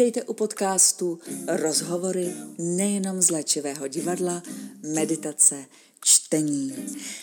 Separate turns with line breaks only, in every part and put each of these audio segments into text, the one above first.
Vítejte u podcastu Rozhovory nejenom z léčivého divadla, meditace, čtení.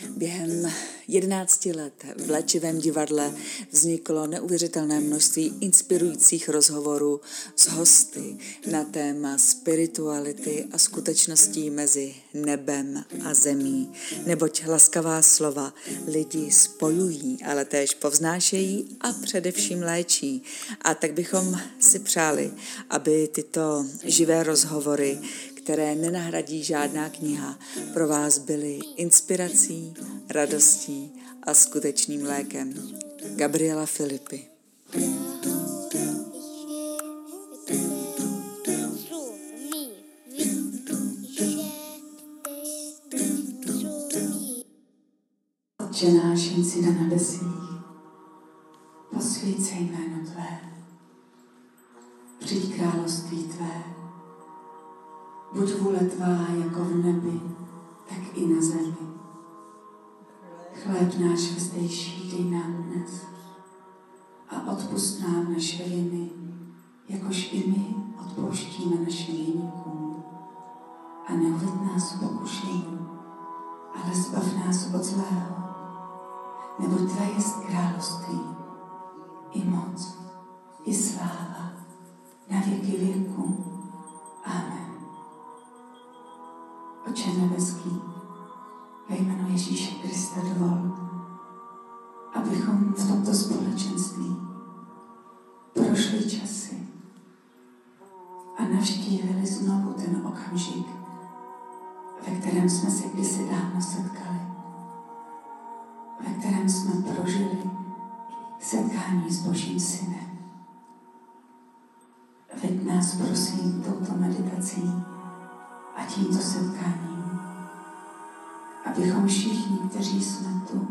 Během 11 let v léčivém divadle vzniklo neuvěřitelné množství inspirujících rozhovorů s hosty na téma spirituality a skutečností mezi nebem a zemí. Neboť laskavá slova lidi spojují, ale též povznášejí a především léčí. A tak bychom si přáli, aby tyto živé rozhovory, které nenahradí žádná kniha, pro vás byly inspirací, radostí a skutečným lékem. Gabriela Filipy.
Otče náš, jsi na nebesích, posvíd se jméno Tvé, přijď království Tvé, buď vůle Tvá jako v nebi, tak i na zemi. Chléb náš vzdejší dej nám dnes a odpust nám naše viny, jakož i my odpouštíme našim viníkům. A neuvěd nás pokušení, ale zbav nás od zlého, nebo Tvé je království, i moc, i sláva, na věky věku. Nebeský, ve jménu Ježíše Krista dovol, abychom v tomto společenství prošli časy a navštívili znovu ten okamžik, ve kterém jsme se kdysi dávno setkali, ve kterém jsme prožili setkání s Božím Synem. Veď nás prosím touto meditací a tímto setkáním, abychom všichni, kteří jsme tu,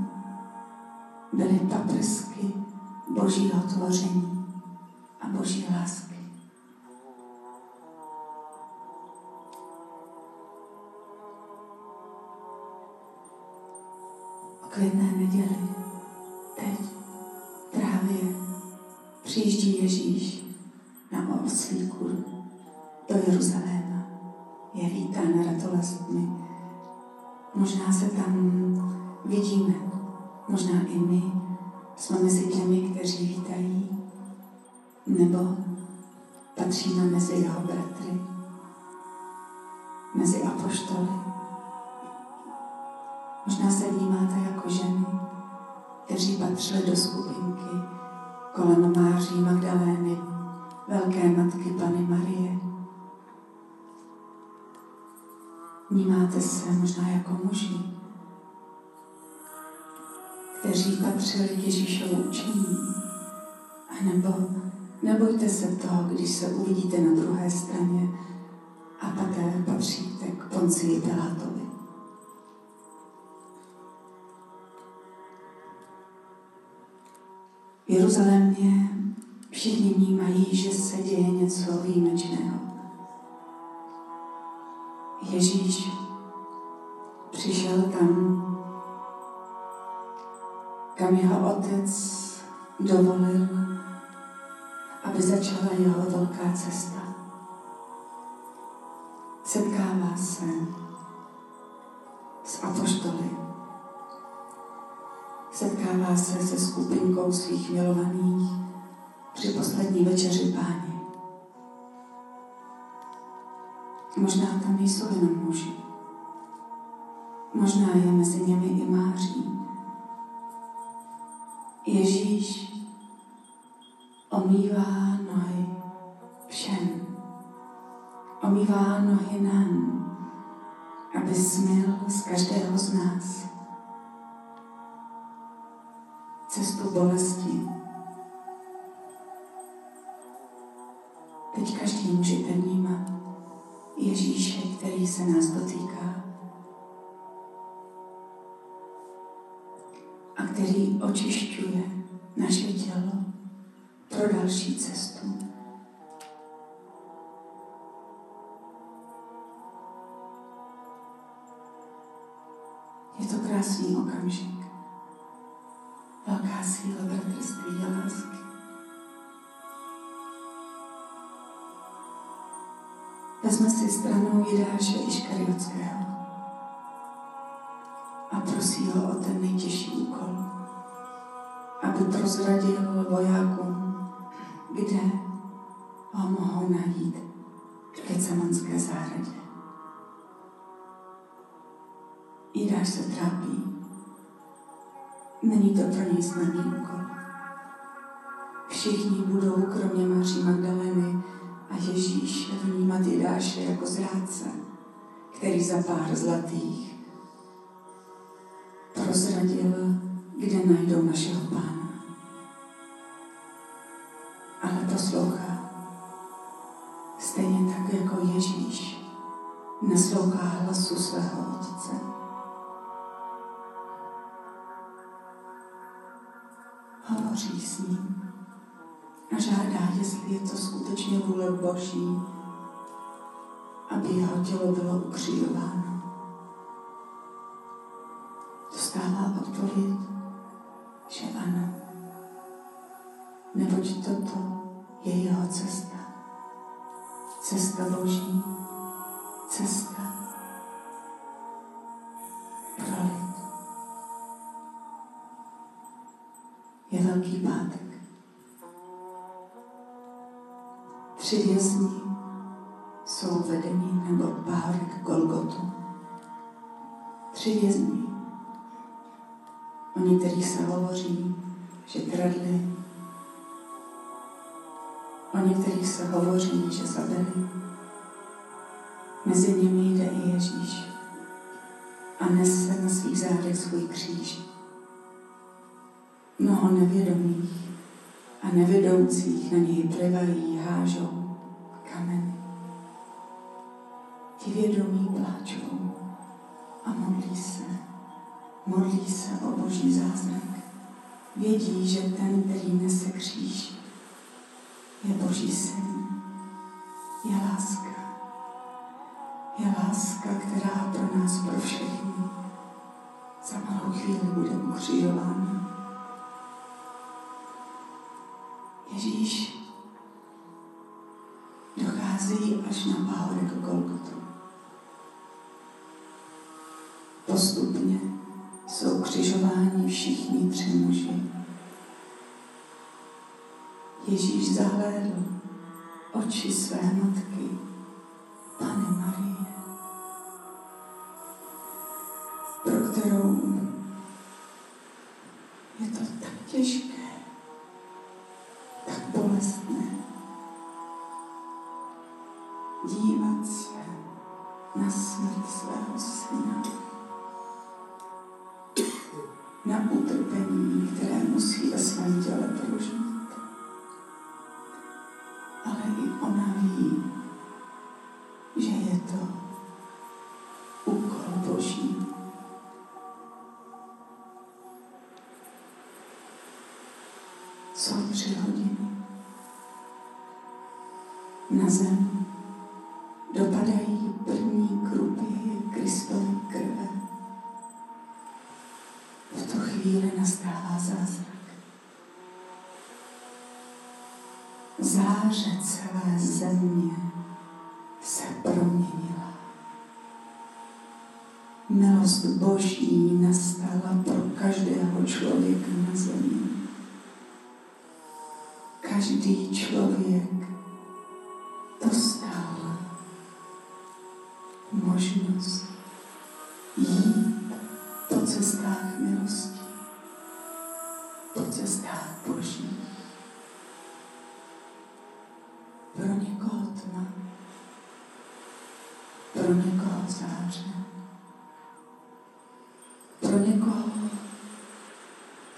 byli paprsky Božího tvoření a Boží lásky. Klidné neděli, teď, právě, přijíždí Ježíš na oslíku do Jeruzaléma. Je vítán ratolestmi. Možná se tam vidíme, možná i my jsme mezi těmi, kteří vítají, nebo patříme mezi jeho bratry, mezi apoštoly. Možná se vnímáte jako ženy, kteří patřili do skupinky kolem Máří Magdalény, velké matky Pany Marie. Vnímáte se možná jako muži, kteří patřili Ježíšovu učení. A nebo nebojte se toho, když se uvidíte na druhé straně a poté patříte k Poncii Pilátovi. V Jeruzalémě všichni vnímají, že se děje něco výjimečného. Ježíš přišel tam, kam jeho otec dovolil, aby začala jeho velká cesta. Setkává se s apoštoly. Setkává se se skupinkou svých milovaných při poslední večeři páně. Možná tam nejsou jenom muži. Možná je mezi nimi i Máří. Ježíš omývá nohy všem. Omývá nohy nám, aby smil z každého z nás cestu bolesti. Teď každý můžete vnímat Ježíše, který se nás dotýká a který očišťuje naše tělo pro další cestu. Je to krásný okamžik. Velká síla bratrství a lásky. Vezme si stranou Jidáše Iškariotského a prosí ho o ten nejtěžší úkol, aby prozradil vojákům, kde ho mohou najít v Gecemanské zahradě. Jidáš se trápí. Není to pro něj snadný úkol. Všichni budou, kromě Maří Magdaleny a Ježíš, vnímat Jidáše jako zrádce, který za pár zlatých prozradil, kde najdou našeho pána. Ale poslouchá. Stejně tak jako Ježíš naslouchá hlasu svého Otce. Jestli je to skutečně vůle Boží, aby jeho tělo bylo ukřižováno. Dostává odpověď, že ano, neboť toto je jeho cesta. Cesta Boží, cesta pro. Je Velký pátek. Tři vězni jsou vedeni nebo párek Golgotu. Tři vězni. O některých se hovoří, že kradli. O některých se hovoří, že zabili. Mezi nimi jde i Ježíš a nese na svých zádech svůj kříž. Mnoho nevědomých a nevědoucích na něj plivají, hážou kameny. Ti vědomí pláčou a modlí se. Modlí se o boží zázrak. Vědí, že ten, který nese kříž, je boží syn. Je láska. Je láska, která pro nás, pro všechny, za malou chvíli bude ukřižována. Ježíš dochází až na pahorek Golgotu. Postupně jsou křižováni všichni tři muži. Ježíš zahlédl oči své matky, Boží. Jsou tři hodiny. Na zem dopadají první krupy Kristovy krve. V tu chvíli nastává zázrak. Záře celé země Milost Boží nastala pro každého člověka na zemi. Každý člověk dostal možnost jít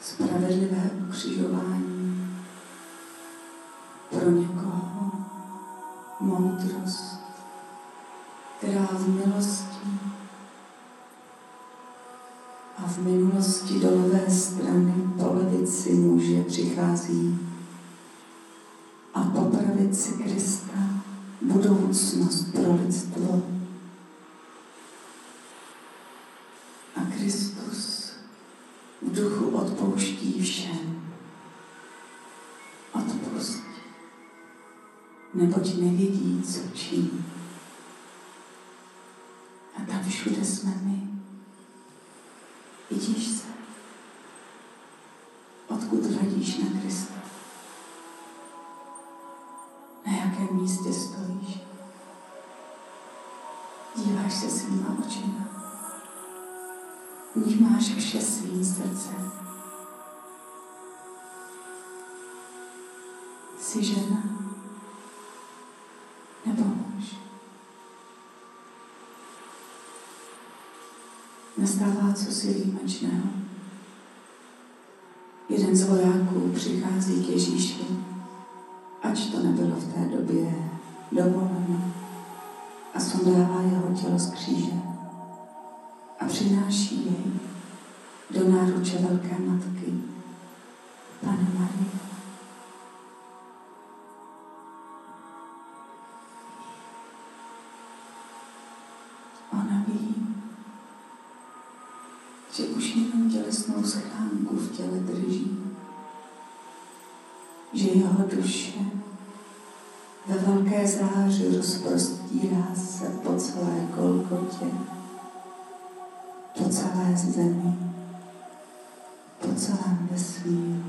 spravedlivé ukřižování, pro někoho moudrost, která v milosti a v minulosti do levé strany po levici muže přichází a po pravici Krista budoucnost pro lidstvo. A Kristus v duchu odpouští všem. Odpust, neboť nevědí, co činí. všude jsme my. Vidíš se? Odkud hledíš na Krista? Na jakém místě stojíš? Díváš se svýma očima. Vnímáš vše svým srdcem. Jsi žena nebo muž. Nastává co si výjimečného. Jeden z vojáků přichází k Ježíši, ač to nebylo v té době dovoleno, a sundává jeho tělo z kříže a přináší jej do náruče velké matky, že už jenom tělesnou schránku v těle drží, že jeho duše ve velké záři rozprostírá se po celé Golgotě, po celé zemi, po celém vesmíru.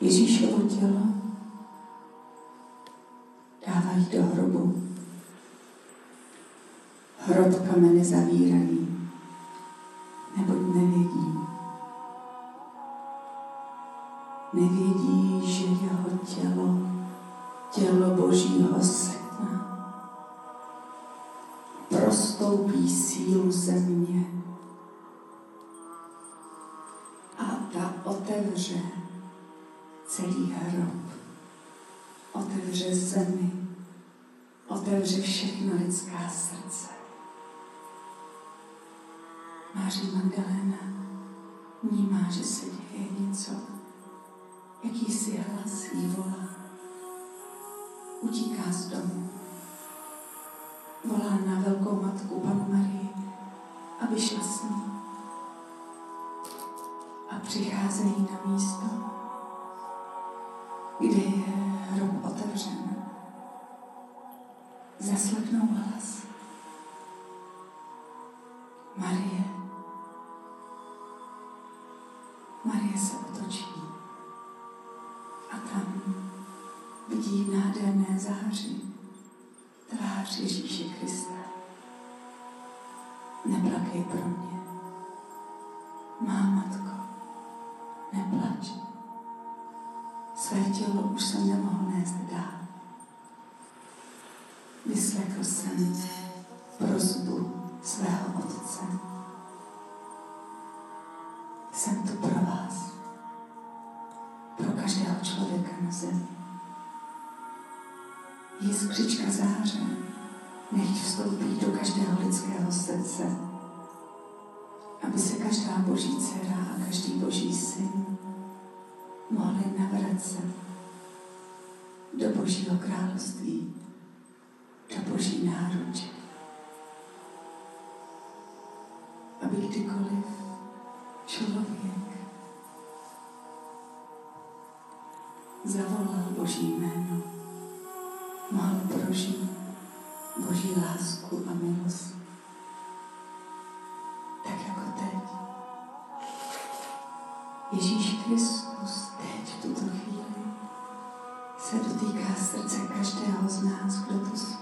Ježíšovo tělo Hrob kameny zavírají, vnímá, že se děje něco, jakýsi hlas jí volá. Utíká z domu. Volá na velkou matku Panu Marii, aby šla s ní. A přicházejí na místo, kde je hrob otevřen. Zaslechnou hlas. Vidí v nádherné záři tvář Ježíše Krista. Neplakej pro mě. Má matko, neplač. Své tělo už jsem nemohl nést dál. Vyslechl jsem Jiskřička záře, nech vstoupí do každého lidského srdce, aby se každá boží dcera a každý boží syn mohli navracet do božího království, do boží náruče. Aby kdykoliv člověk zavolal Boží jméno, prožít Boží lásku a milost. Tak jako teď. Ježíš Kristus teď v tuto chvíli se dotýká srdce každého z nás, kdo tu jsme.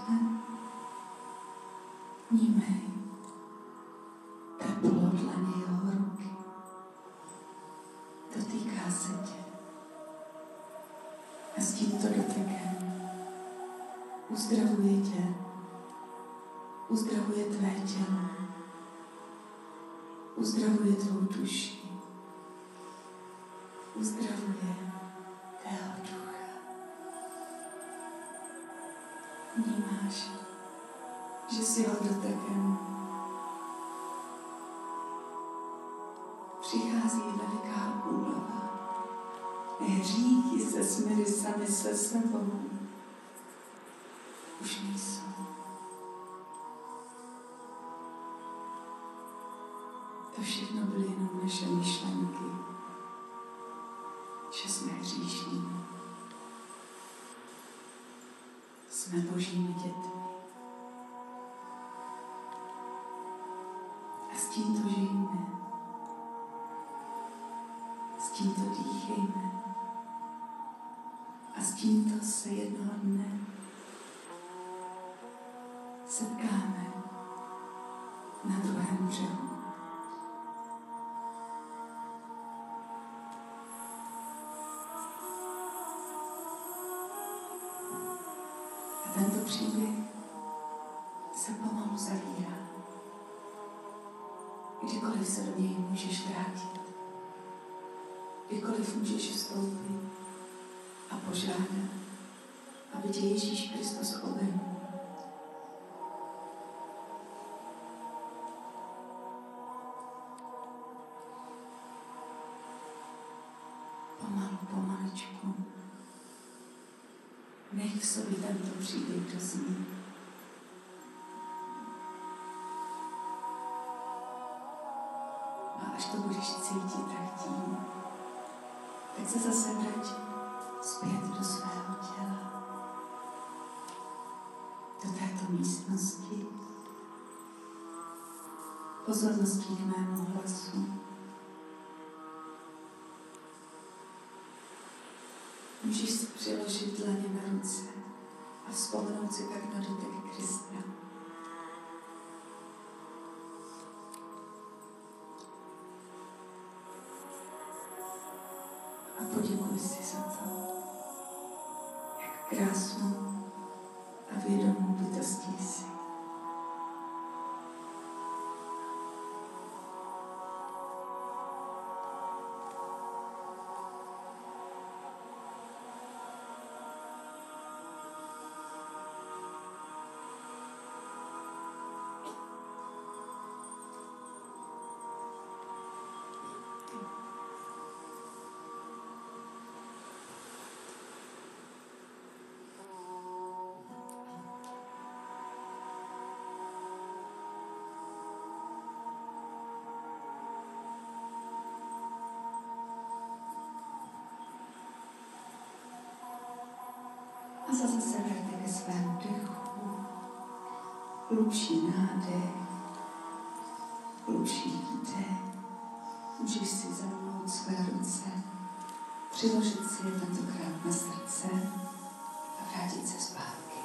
Uzdravuje tvého ducha. Vnímáš, že si ho dotekem přichází veliká úleva. Hříchy se směry sami se sebou. Už nejsou. Jsme božími dětmi. A s tímto žijeme. S tímto dýchejme. A s tímto se jednoho dne setkáme na druhém břehu. Příběh se pomalu zavírá. Kdykoliv se do něj můžeš vrátit. Kdykoliv můžeš vstoupit a požádat, aby tě Ježíš Kristus obejmul. Sobě tento příběh dozní. A až to budeš cítit tak tím, tak se zase vrať zpět do svého těla, do této místnosti, pozorností k mému hlasu. A vzpomenout si tak na dotek Krista. A poděkuji si za to, jak krásnou a vědomou bytostí A zase se vraťte ke svému dechu. Hlubší nádech, hlubší výdech. Můžeš si zamnout své ruce, přiložit si je tentokrát na srdce a vrátit se zpátky.